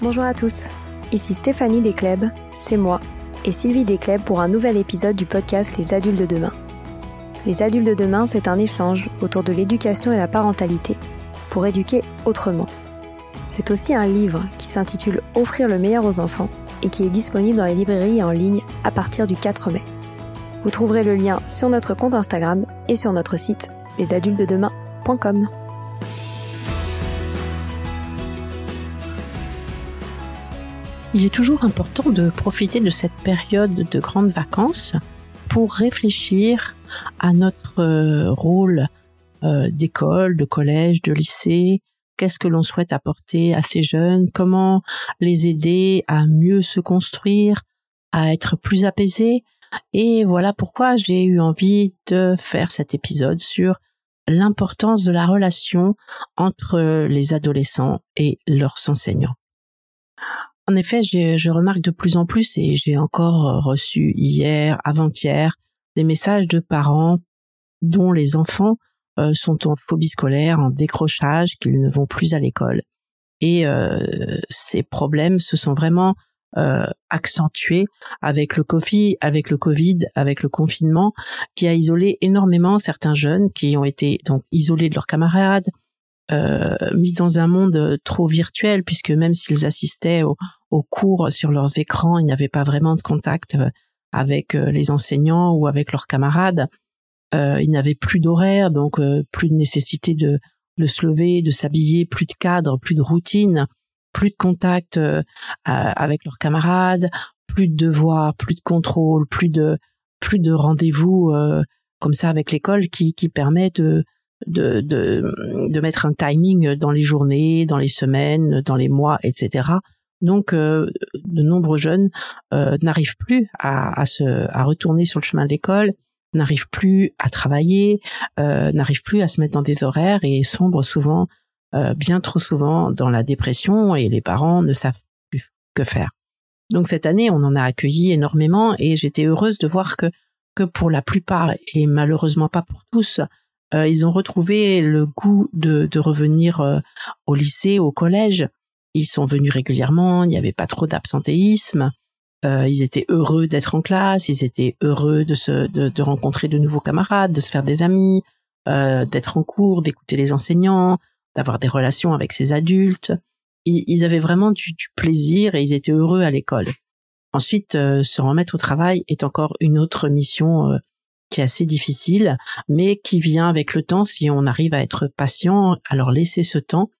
Bonjour à tous, ici Stéphanie Descleb, c'est moi, et Sylvie Descleb pour un nouvel épisode du podcast Les adultes de demain. Les adultes de demain, c'est un échange autour de l'éducation et la parentalité pour éduquer autrement. C'est aussi un livre qui s'intitule Offrir le meilleur aux enfants et qui est disponible dans les librairies en ligne à partir du 4 mai. Vous trouverez le lien sur notre compte Instagram et sur notre site lesadultesdedemain.com. Il est toujours important de profiter de cette période de grandes vacances pour réfléchir à notre euh, rôle euh, d'école, de collège, de lycée, qu'est-ce que l'on souhaite apporter à ces jeunes, comment les aider à mieux se construire, à être plus apaisés? Et voilà pourquoi j'ai eu envie de faire cet épisode sur l'importance de la relation entre les adolescents et leurs enseignants. En effet, je remarque de plus en plus, et j'ai encore reçu hier, avant-hier, des messages de parents dont les enfants euh, sont en phobie scolaire, en décrochage, qu'ils ne vont plus à l'école. Et euh, ces problèmes se sont vraiment euh, accentués avec le Covid, avec le Covid, avec le confinement, qui a isolé énormément certains jeunes qui ont été donc isolés de leurs camarades, euh, mis dans un monde trop virtuel, puisque même s'ils assistaient aux cours sur leurs écrans, ils n'avaient pas vraiment de contact avec les enseignants ou avec leurs camarades. Euh, il n'avait plus d'horaire, donc euh, plus de nécessité de, de se lever, de s'habiller, plus de cadre, plus de routine, plus de contact euh, avec leurs camarades, plus de devoirs, plus de contrôle, plus de plus de rendez-vous comme ça avec l'école qui qui permet de, de de mettre un timing dans les journées, dans les semaines, dans les mois, etc. Donc, de nombreux jeunes n'arrivent plus à, à, se, à retourner sur le chemin de l'école n'arrivent plus à travailler, euh, n'arrivent plus à se mettre dans des horaires et sombrent souvent, euh, bien trop souvent, dans la dépression et les parents ne savent plus que faire. Donc cette année, on en a accueilli énormément et j'étais heureuse de voir que que pour la plupart et malheureusement pas pour tous, euh, ils ont retrouvé le goût de, de revenir euh, au lycée, au collège. Ils sont venus régulièrement, il n'y avait pas trop d'absentéisme. Euh, ils étaient heureux d'être en classe, ils étaient heureux de se de, de rencontrer de nouveaux camarades, de se faire des amis, euh, d'être en cours, d'écouter les enseignants, d'avoir des relations avec ces adultes. Ils, ils avaient vraiment du, du, plaisir et ils étaient heureux à l'école. Ensuite, euh, se remettre au travail est encore une autre mission euh, qui est assez difficile, mais qui vient avec le temps si on arrive à être patient, alors laisser ce temps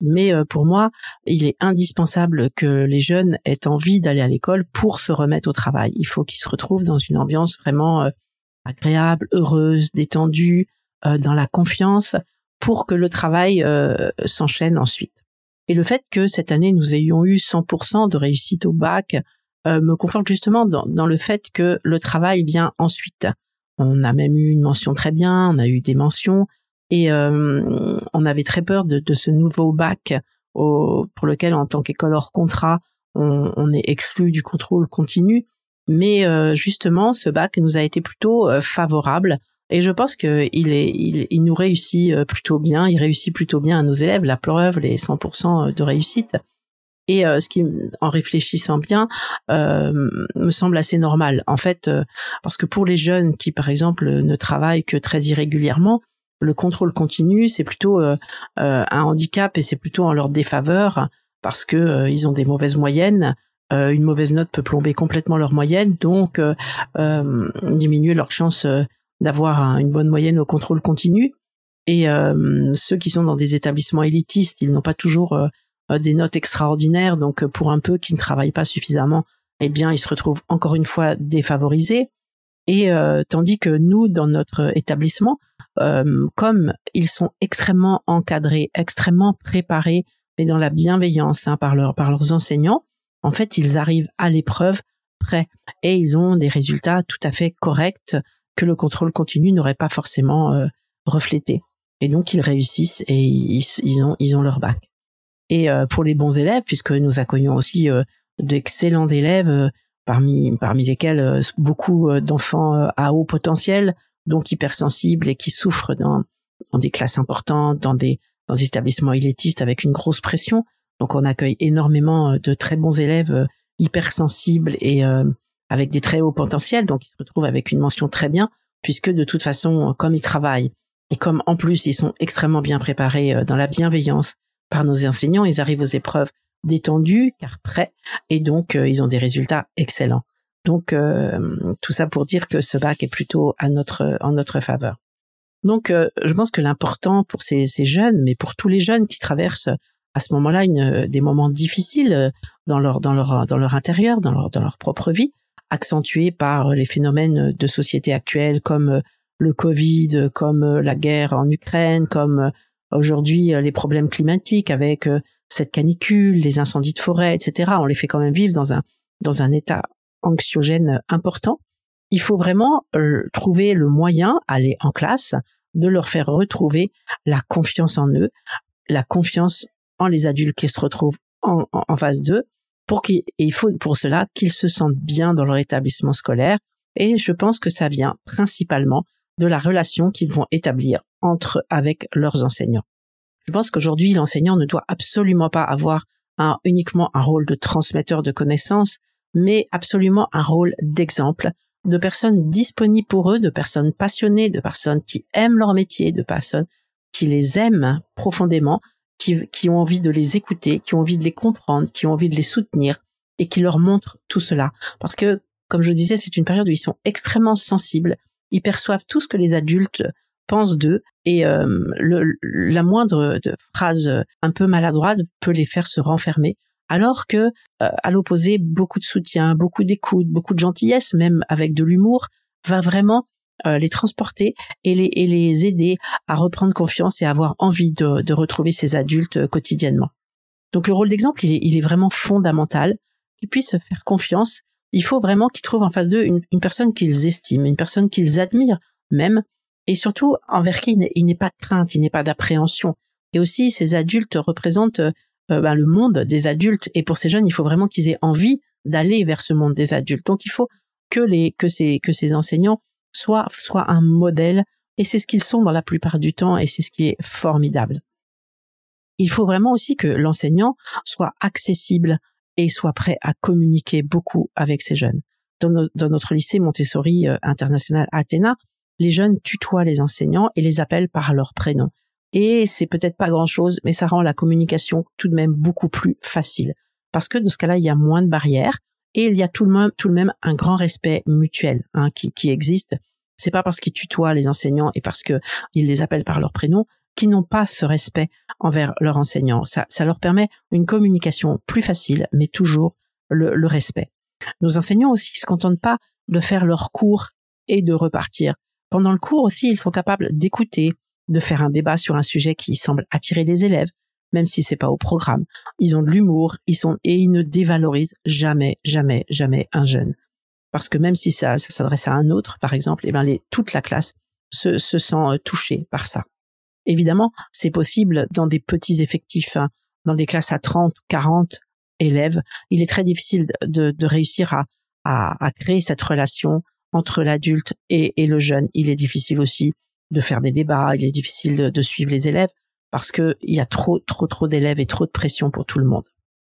mais euh, pour moi, il est indispensable que les jeunes aient envie d'aller à l'école pour se remettre au travail. Il faut qu'ils se retrouvent dans une ambiance vraiment euh, agréable, heureuse, détendue, euh, dans la confiance, pour que le travail s'enchaîne ensuite. Et le fait que cette année nous ayons eu 100% de réussite au bac me conforte justement dans, dans, le fait que le travail vient ensuite. On a même eu une mention très bien, on a eu des mentions, et euh, on avait très peur de, de ce nouveau bac au, pour lequel, en tant qu'école hors contrat, on, est exclu du contrôle continu. Mais euh, justement, ce bac nous a été plutôt euh, favorable. Et je pense qu'il il, il, nous réussit euh, plutôt bien. Il réussit plutôt bien à nos élèves. La preuve, les 100% de réussite. Et euh, ce qui, en réfléchissant bien, euh, me semble assez normal. En fait, parce que pour les jeunes qui, par exemple, ne travaillent que très irrégulièrement, le contrôle continu, c'est plutôt euh, euh, un handicap et c'est plutôt en leur défaveur parce que euh, ils ont des mauvaises moyennes. une mauvaise note peut plomber complètement leur moyenne, donc diminuer leur chance d'avoir une bonne moyenne au contrôle continu. Et ceux qui sont dans des établissements élitistes, ils n'ont pas toujours des notes extraordinaires, donc pour un peu qui ne travaillent pas suffisamment, eh bien, ils se retrouvent encore une fois défavorisés. Et tandis que nous, dans notre établissement, euh, comme ils sont extrêmement encadrés, extrêmement préparés, mais dans la bienveillance hein, par, par leurs enseignants, en fait, ils arrivent à l'épreuve prêts et ils ont des résultats tout à fait corrects que le contrôle continu n'aurait pas forcément euh, reflété. Et donc, ils réussissent et ils, ont, ils ont leur bac. Et euh, pour les bons élèves, puisque nous accueillons aussi euh, d'excellents élèves, euh, parmi, parmi lesquels beaucoup d'enfants à haut potentiel, donc hypersensibles et qui souffrent dans, dans des classes importantes, dans des, dans des établissements élitistes avec une grosse pression. Donc on accueille énormément de très bons élèves hypersensibles et avec des très hauts potentiels, donc ils se retrouvent avec une mention très bien, puisque de toute façon, comme ils travaillent et comme en plus ils sont extrêmement bien préparés dans la bienveillance par nos enseignants, ils arrivent aux épreuves détendus car prêts et donc ils ont des résultats excellents. Donc tout ça pour dire que ce bac est plutôt à notre en notre faveur. Donc, euh, je pense que l'important pour ces, jeunes, mais pour tous les jeunes qui traversent à ce moment-là des moments difficiles euh, dans leur dans leur dans leur intérieur, dans leur dans leur propre vie, accentués par les phénomènes de société actuels comme euh, le Covid, comme la guerre en Ukraine, comme aujourd'hui les problèmes climatiques avec cette canicule, les incendies de forêt, etc. On les fait quand même vivre dans un dans un état anxiogène important. Il faut vraiment trouver le moyen, aller en classe, de leur faire retrouver la confiance en eux, la confiance en les adultes qui se retrouvent en, en, phase 2, pour qu'il il faut pour cela qu'ils se sentent bien dans leur établissement scolaire. Et je pense que ça vient principalement de la relation qu'ils vont établir entre avec leurs enseignants. Je pense qu'aujourd'hui l'enseignant ne doit absolument pas avoir un, uniquement un rôle de transmetteur de connaissances, mais absolument un rôle d'exemple de personnes disponibles pour eux, de personnes passionnées, de personnes qui aiment leur métier, de personnes qui les aiment profondément, qui, qui ont envie de les écouter, qui ont envie de les comprendre, qui ont envie de les soutenir et qui leur montrent tout cela. Parce que, comme je disais, c'est une période où ils sont extrêmement sensibles, ils perçoivent tout ce que les adultes pensent d'eux et euh, la moindre de phrase un peu maladroite peut les faire se renfermer alors que, euh, à l'opposé, beaucoup de soutien, beaucoup d'écoute, beaucoup de gentillesse, même avec de l'humour, va vraiment euh, les transporter et les, aider à reprendre confiance et à avoir envie de, retrouver ces adultes euh, quotidiennement. Donc le rôle d'exemple, il est, il est vraiment fondamental, qu'ils puissent faire confiance. Il faut vraiment qu'ils trouvent en face d'eux une, personne qu'ils estiment, une personne qu'ils admirent même, et surtout envers qui il n'est pas de crainte, il n'est pas d'appréhension. Et aussi, ces adultes représentent euh, ben, le monde des adultes. Et pour ces jeunes, il faut vraiment qu'ils aient envie d'aller vers ce monde des adultes. Donc il faut que les que ces que ces enseignants soient soient un modèle. Et c'est ce qu'ils sont dans la plupart du temps. Et c'est ce qui est formidable. Il faut vraiment aussi que l'enseignant soit accessible et soit prêt à communiquer beaucoup avec ces jeunes. Dans, notre lycée Montessori euh, international Athéna, les jeunes tutoient les enseignants et les appellent par leur prénom. Et c'est peut-être pas grand-chose, mais ça rend la communication tout de même beaucoup plus facile. Parce que dans ce cas-là, il y a moins de barrières et il y a tout le même, tout même un grand respect mutuel hein, qui, qui existe. C'est pas parce qu'ils tutoient les enseignants et parce que ils les appellent par leur prénom qu'ils n'ont pas ce respect envers leurs enseignants. Ça, ça leur permet une communication plus facile, mais toujours le, le respect. Nos enseignants aussi ne se contentent pas de faire leur cours et de repartir. Pendant le cours aussi, ils sont capables d'écouter, de faire un débat sur un sujet qui semble attirer les élèves, même si c'est pas au programme. Ils ont de l'humour, ils sont et ils ne dévalorisent jamais, jamais, jamais un jeune. Parce que même si ça, ça s'adresse à un autre, par exemple, eh ben les, toute la classe se, se sent euh, touchée par ça. Évidemment, c'est possible dans des petits effectifs, hein. dans des classes à 30, 40 élèves. Il est très difficile de, réussir à, créer cette relation entre l'adulte et, et le jeune. Il est difficile aussi de faire des débats, il est difficile de, suivre les élèves parce qu'il y a trop, trop, trop d'élèves et trop de pression pour tout le monde.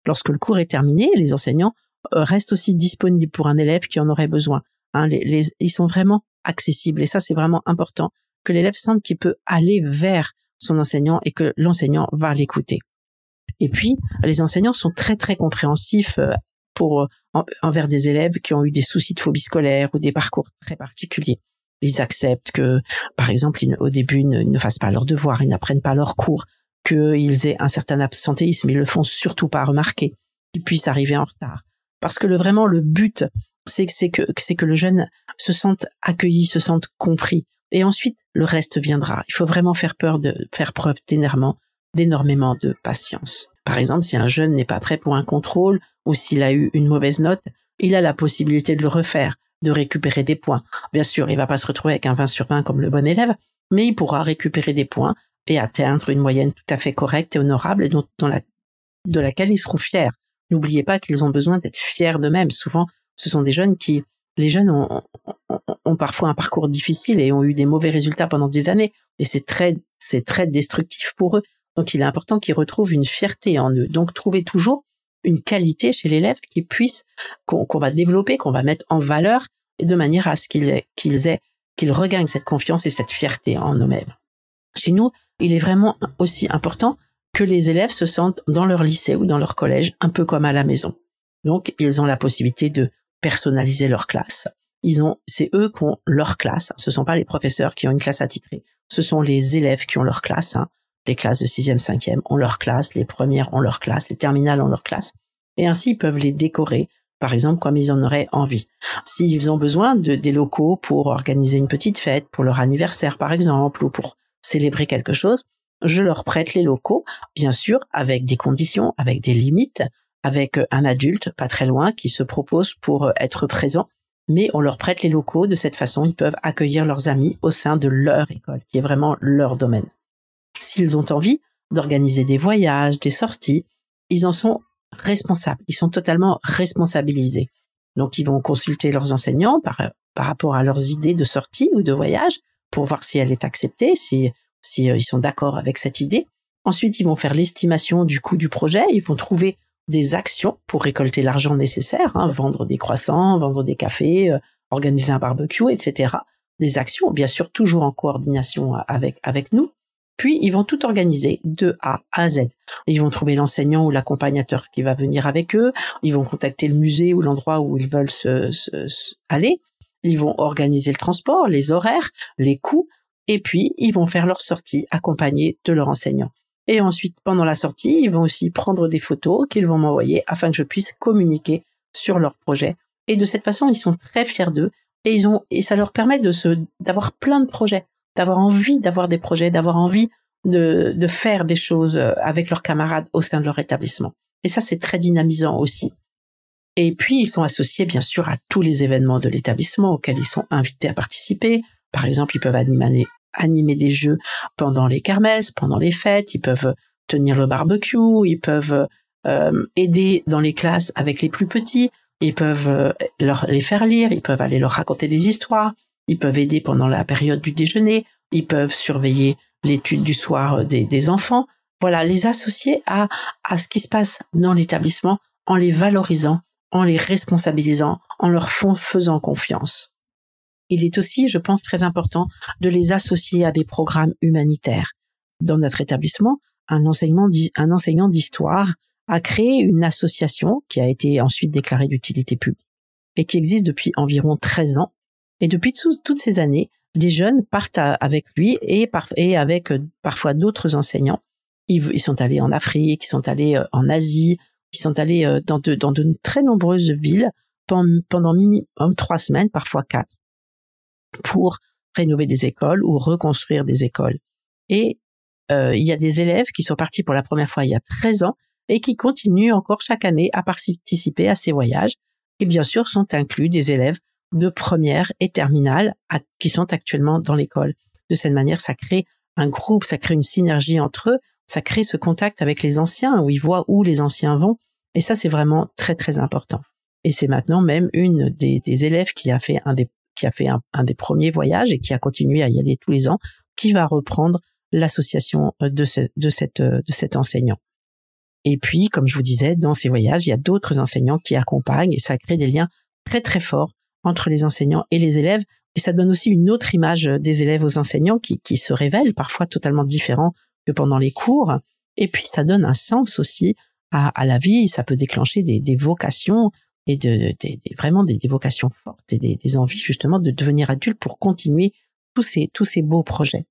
Lorsque le cours est terminé, les enseignants euh, restent aussi disponibles pour un élève qui en aurait besoin. Hein, les, ils sont vraiment accessibles et ça c'est vraiment important que l'élève sente qu'il peut aller vers son enseignant et que l'enseignant va l'écouter. Et puis les enseignants sont très très compréhensifs euh, pour envers des élèves qui ont eu des soucis de phobie scolaire ou des parcours très particuliers ils acceptent que, par exemple, au début, ils ne, fassent pas leurs devoirs, ils n'apprennent pas leurs cours, qu'ils aient un certain absentéisme, ils le font surtout pas remarquer, qu'ils puissent arriver en retard. Parce que vraiment, le but, c'est que le jeune se sente accueilli, se sente compris. Et ensuite, le reste viendra. Il faut vraiment faire peur de faire preuve d'énormément, d'énormément de patience. Par exemple, si un jeune n'est pas prêt pour un contrôle ou s'il a eu une mauvaise note, il a la possibilité de le refaire de récupérer des points. Bien sûr, il va pas se retrouver avec un 20 sur 20 comme le bon élève, mais il pourra récupérer des points et atteindre une moyenne tout à fait correcte et honorable et dont, la, de laquelle ils seront fiers. N'oubliez pas qu'ils ont besoin d'être fiers d'eux-mêmes. Souvent, ce sont des jeunes qui, les jeunes ont, ont, parfois un parcours difficile et ont eu des mauvais résultats pendant des années et c'est très, c'est très destructif pour eux. Donc il est important qu'ils retrouvent une fierté en eux. Donc trouver toujours une qualité chez l'élève qui puisse qu'on va développer, qu'on va mettre en valeur, de manière à ce qu'ils aient qu'ils regagnent cette confiance et cette fierté en eux-mêmes. Chez nous, il est vraiment aussi important que les élèves se sentent dans leur lycée ou dans leur collège un peu comme à la maison. Donc, ils ont la possibilité de personnaliser leur classe. Ils ont, c'est eux qui ont leur classe. Ce sont pas les professeurs qui ont une classe attitrée. Ce sont les élèves qui ont leur classe. Hein. Les classes de sixième, cinquième ont leur classe. Les premières ont leur classe. Les terminales ont leur classe. Et ainsi, ils peuvent les décorer, par exemple, comme ils en auraient envie. S'ils ont besoin de des locaux pour organiser une petite fête, pour leur anniversaire, par exemple, ou pour célébrer quelque chose, je leur prête les locaux, bien sûr, avec des conditions, avec des limites, avec un adulte pas très loin qui se propose pour être présent, mais on leur prête les locaux. De cette façon, ils peuvent accueillir leurs amis au sein de leur école, qui est vraiment leur domaine. S'ils ont envie d'organiser des voyages, des sorties, ils en sont responsables. Ils sont totalement responsabilisés. Donc, ils vont consulter leurs enseignants par, par rapport à leurs idées de sortie ou de voyage pour voir si elle est acceptée, si si euh, ils sont d'accord avec cette idée. Ensuite, ils vont faire l'estimation du coût du projet. Ils vont trouver des actions pour récolter l'argent nécessaire, hein, vendre des croissants, vendre des cafés, euh, organiser un barbecue, etc. Des actions, bien sûr, toujours en coordination avec avec nous. Puis, ils vont tout organiser de A à Z. Ils vont trouver l'enseignant ou l'accompagnateur qui va venir avec eux. Ils vont contacter le musée ou l'endroit où ils veulent se, aller. Ils vont organiser le transport, les horaires, les coûts et puis ils vont faire leur sortie accompagnés de leur enseignant. Et ensuite, pendant la sortie, ils vont aussi prendre des photos qu'ils vont m'envoyer afin que je puisse communiquer sur leur projet. Et de cette façon, ils sont très fiers d'eux et ils ont et ça leur permet de se d'avoir plein de projets, d'avoir envie d'avoir des projets, d'avoir envie de, de faire des choses euh, avec leurs camarades au sein de leur établissement. Et ça, c'est très dynamisant aussi. Et puis, ils sont associés, bien sûr, à tous les événements de l'établissement auxquels ils sont invités à participer. Par exemple, ils peuvent animer, animer des jeux pendant les kermesses, pendant les fêtes, ils peuvent tenir le barbecue, ils peuvent euh, aider dans les classes avec les plus petits, ils peuvent euh, leur, les faire lire, ils peuvent aller leur raconter des histoires, ils peuvent aider pendant la période du déjeuner, ils peuvent surveiller l'étude du soir des, des, enfants. Voilà, les associer à, à ce qui se passe dans l'établissement en les valorisant, en les responsabilisant, en leur faisant confiance il est aussi, je pense, très important de les associer à des programmes humanitaires. Dans notre établissement, un, enseignant d'histoire a créé une association qui a été ensuite déclarée d'utilité publique et qui existe depuis environ 13 ans. Et depuis toutes ces années, des jeunes partent avec lui et, avec euh, parfois d'autres enseignants. Ils, sont allés en Afrique, ils sont allés euh, en Asie, ils sont allés euh, dans de, très nombreuses villes pendant minimum trois semaines, parfois quatre pour rénover des écoles ou reconstruire des écoles. Et euh, il y a des élèves qui sont partis pour la première fois il y a 13 ans et qui continuent encore chaque année à participer à ces voyages. Et bien sûr, sont inclus des élèves de première et terminale qui sont actuellement dans l'école. De cette manière, ça crée un groupe, ça crée une synergie entre eux, ça crée ce contact avec les anciens où ils voient où les anciens vont. Et ça, c'est vraiment très, très important. Et c'est maintenant même une des, des élèves qui a fait un des qui a fait un, des premiers voyages et qui a continué à y aller tous les ans, qui va reprendre l'association euh, de, de, cette, euh, de cet enseignant. Et puis, comme je vous disais, dans ces voyages, il y a d'autres enseignants qui accompagnent et ça crée des liens très très forts entre les enseignants et les élèves. Et ça donne aussi une autre image des élèves aux enseignants qui, qui se révèlent parfois totalement différents que pendant les cours. Et puis, ça donne un sens aussi à, à la vie. Ça peut déclencher des, des vocations et de, vraiment des, vocations fortes et des, envies justement de devenir adulte pour continuer tous ces tous ces beaux projets.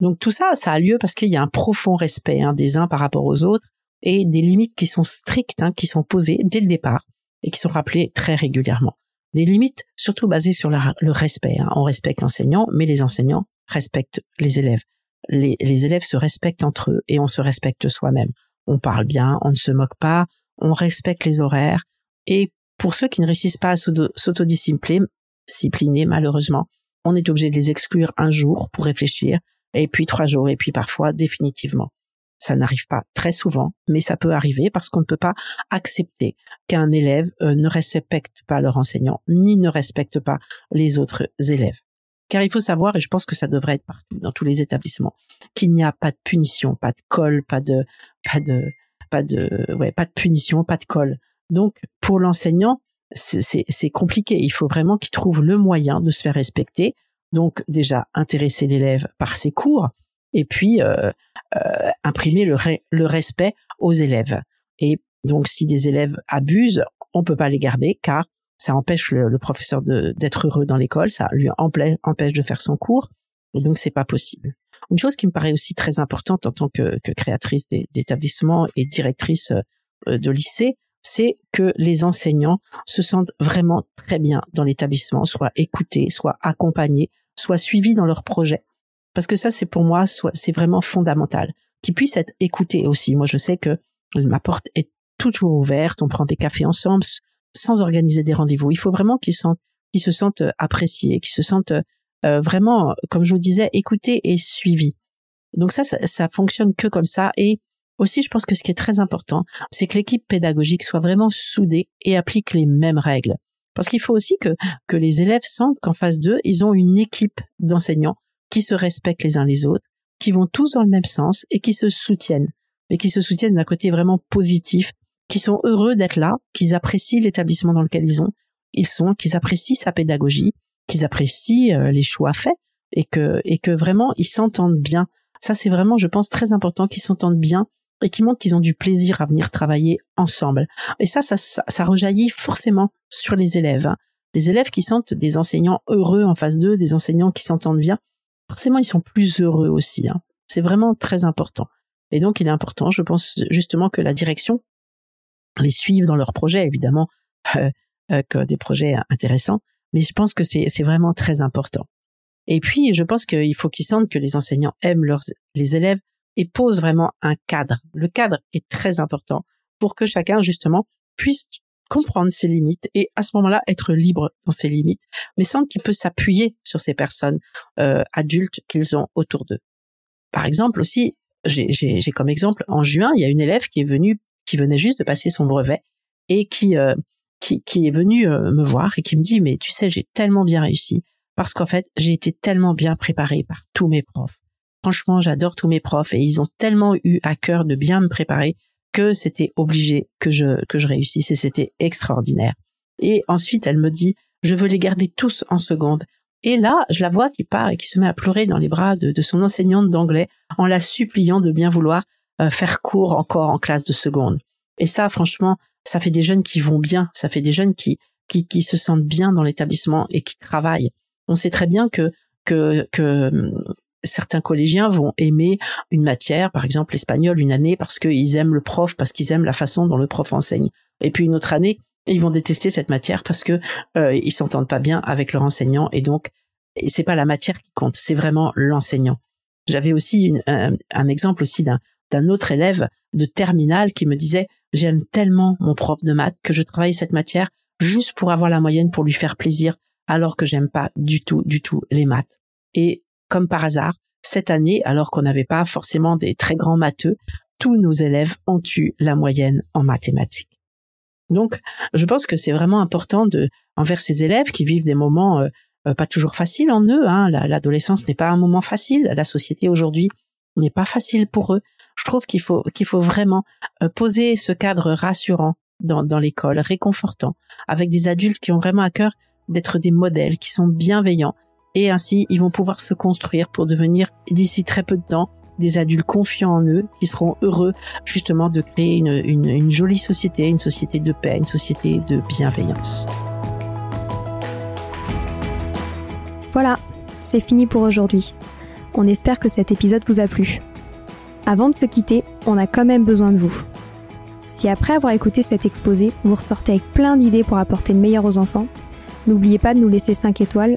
Donc tout ça, ça a lieu parce qu'il y a un profond respect hein, des uns par rapport aux autres et des limites qui sont strictes, hein, qui sont posées dès le départ et qui sont rappelées très régulièrement. Des limites surtout basées sur le respect. Hein. On respecte l'enseignant, mais les enseignants respectent les élèves. Les, les élèves se respectent entre eux et on se respecte soi-même. On parle bien, on ne se moque pas, on respecte les horaires, et pour ceux qui ne réussissent pas à s'autodiscipliner, malheureusement, on est obligé de les exclure un jour pour réfléchir, et puis trois jours, et puis parfois définitivement. Ça n'arrive pas très souvent, mais ça peut arriver parce qu'on ne peut pas accepter qu'un élève euh, ne respecte pas leur enseignant, ni ne respecte pas les autres élèves. Car il faut savoir, et je pense que ça devrait être partout, dans tous les établissements, qu'il n'y a pas de punition, pas de colle, pas de, pas de, pas de, ouais, pas de punition, pas de colle. Donc, pour l'enseignant, c'est compliqué. Il faut vraiment qu'il trouve le moyen de se faire respecter. Donc, déjà, intéresser l'élève par ses cours, et puis euh, euh, imprimer le, le respect aux élèves. Et donc, si des élèves abusent, on peut pas les garder, car ça empêche le, professeur d'être heureux dans l'école, ça lui empêche de faire son cours, et donc c'est pas possible. Une chose qui me paraît aussi très importante en tant que, créatrice d'établissement et directrice euh, de lycée, c'est que les enseignants se sentent vraiment très bien dans l'établissement, soit écoutés, soit accompagnés, soit suivis dans leurs projets. Parce que ça, c'est pour moi, c'est vraiment fondamental. Qu'ils puissent être écoutés aussi. Moi, je sais que ma porte est toujours ouverte, on prend des cafés ensemble, sans organiser des rendez-vous. Il faut vraiment qu'ils se sentent euh, appréciés, qu'ils se sentent euh, vraiment, comme je vous disais, écoutés et suivis. Donc ça, ça, ça fonctionne que comme ça. Et aussi, je pense que ce qui est très important, c'est que l'équipe pédagogique soit vraiment soudée et applique les mêmes règles. Parce qu'il faut aussi que, que les élèves sentent qu'en face d'eux, ils ont une équipe d'enseignants qui se respectent les uns les autres, qui vont tous dans le même sens et qui se soutiennent. Mais qui se soutiennent d'un côté vraiment positif qui sont heureux d'être là, qu'ils apprécient l'établissement dans lequel ils ont, ils sont, qu'ils apprécient sa pédagogie, qu'ils apprécient euh, les choix faits et que et que vraiment ils s'entendent bien. Ça c'est vraiment, je pense, très important qu'ils s'entendent bien et qu'ils montrent qu'ils ont du plaisir à venir travailler ensemble. Et ça, ça, ça, rejaillit forcément sur les élèves. Hein. Les élèves qui sentent des enseignants heureux en face d'eux, des enseignants qui s'entendent bien, forcément ils sont plus heureux aussi. Hein. C'est vraiment très important. Et donc il est important, je pense justement que la direction les suivre dans leurs projets, évidemment, euh, euh, que des projets intéressants. Mais je pense que c'est vraiment très important. Et puis, je pense qu'il faut qu'ils sentent que les enseignants aiment leurs, les élèves et posent vraiment un cadre. Le cadre est très important pour que chacun, justement, puisse comprendre ses limites et à ce moment-là être libre dans ses limites, mais sans qu'il peut s'appuyer sur ces personnes euh, adultes qu'ils ont autour d'eux. Par exemple aussi, j'ai comme exemple en juin, il y a une élève qui est venue qui venait juste de passer son brevet et qui euh, qui, qui, est venu euh, me voir et qui me dit mais tu sais j'ai tellement bien réussi parce qu'en fait j'ai été tellement bien préparé par tous mes profs. Franchement j'adore tous mes profs et ils ont tellement eu à cœur de bien me préparer que c'était obligé que je que je réussisse et c'était extraordinaire. Et ensuite elle me dit je veux les garder tous en seconde. Et là, je la vois qui part et qui se met à pleurer dans les bras de, son enseignante d'anglais en la suppliant de bien vouloir euh, faire cours encore en classe de seconde. Et ça, franchement, ça fait des jeunes qui vont bien, ça fait des jeunes qui, qui, qui se sentent bien dans l'établissement et qui travaillent. On sait très bien que, que, que certains collégiens vont aimer une matière, par exemple l'espagnol, une année parce qu'ils aiment le prof, parce qu'ils aiment la façon dont le prof enseigne. Et puis une autre année, ils vont détester cette matière parce que euh, ils s'entendent pas bien avec leur enseignant et donc c'est pas la matière qui compte, c'est vraiment l'enseignant. J'avais aussi un, exemple aussi d'un d'un autre élève de terminale qui me disait j'aime tellement mon prof de maths que je travaille cette matière juste pour avoir la moyenne pour lui faire plaisir alors que j'aime pas du tout du tout les maths. Et comme par hasard, cette année, alors qu'on n'avait pas forcément des très grands matheux, tous nos élèves ont eu la moyenne en mathématiques. Donc, je pense que c'est vraiment important de, envers ces élèves qui vivent des moments euh, euh, pas toujours faciles en eux. Hein, L'adolescence n'est pas un moment facile. La société aujourd'hui n'est pas facile pour eux. Je trouve qu'il faut qu'il faut vraiment euh, poser ce cadre rassurant dans, dans l'école, réconfortant, avec des adultes qui ont vraiment à cœur d'être des modèles, qui sont bienveillants, et ainsi ils vont pouvoir se construire pour devenir d'ici très peu de temps des adultes confiants en eux, qui seront heureux justement de créer une, jolie société, une société de paix, une société de bienveillance. Voilà, c'est fini pour aujourd'hui. On espère que cet épisode vous a plu. Avant de se quitter, on a quand même besoin de vous. Si après avoir écouté cet exposé, vous ressortez avec plein d'idées pour apporter le meilleur aux enfants, n'oubliez pas de nous laisser 5 étoiles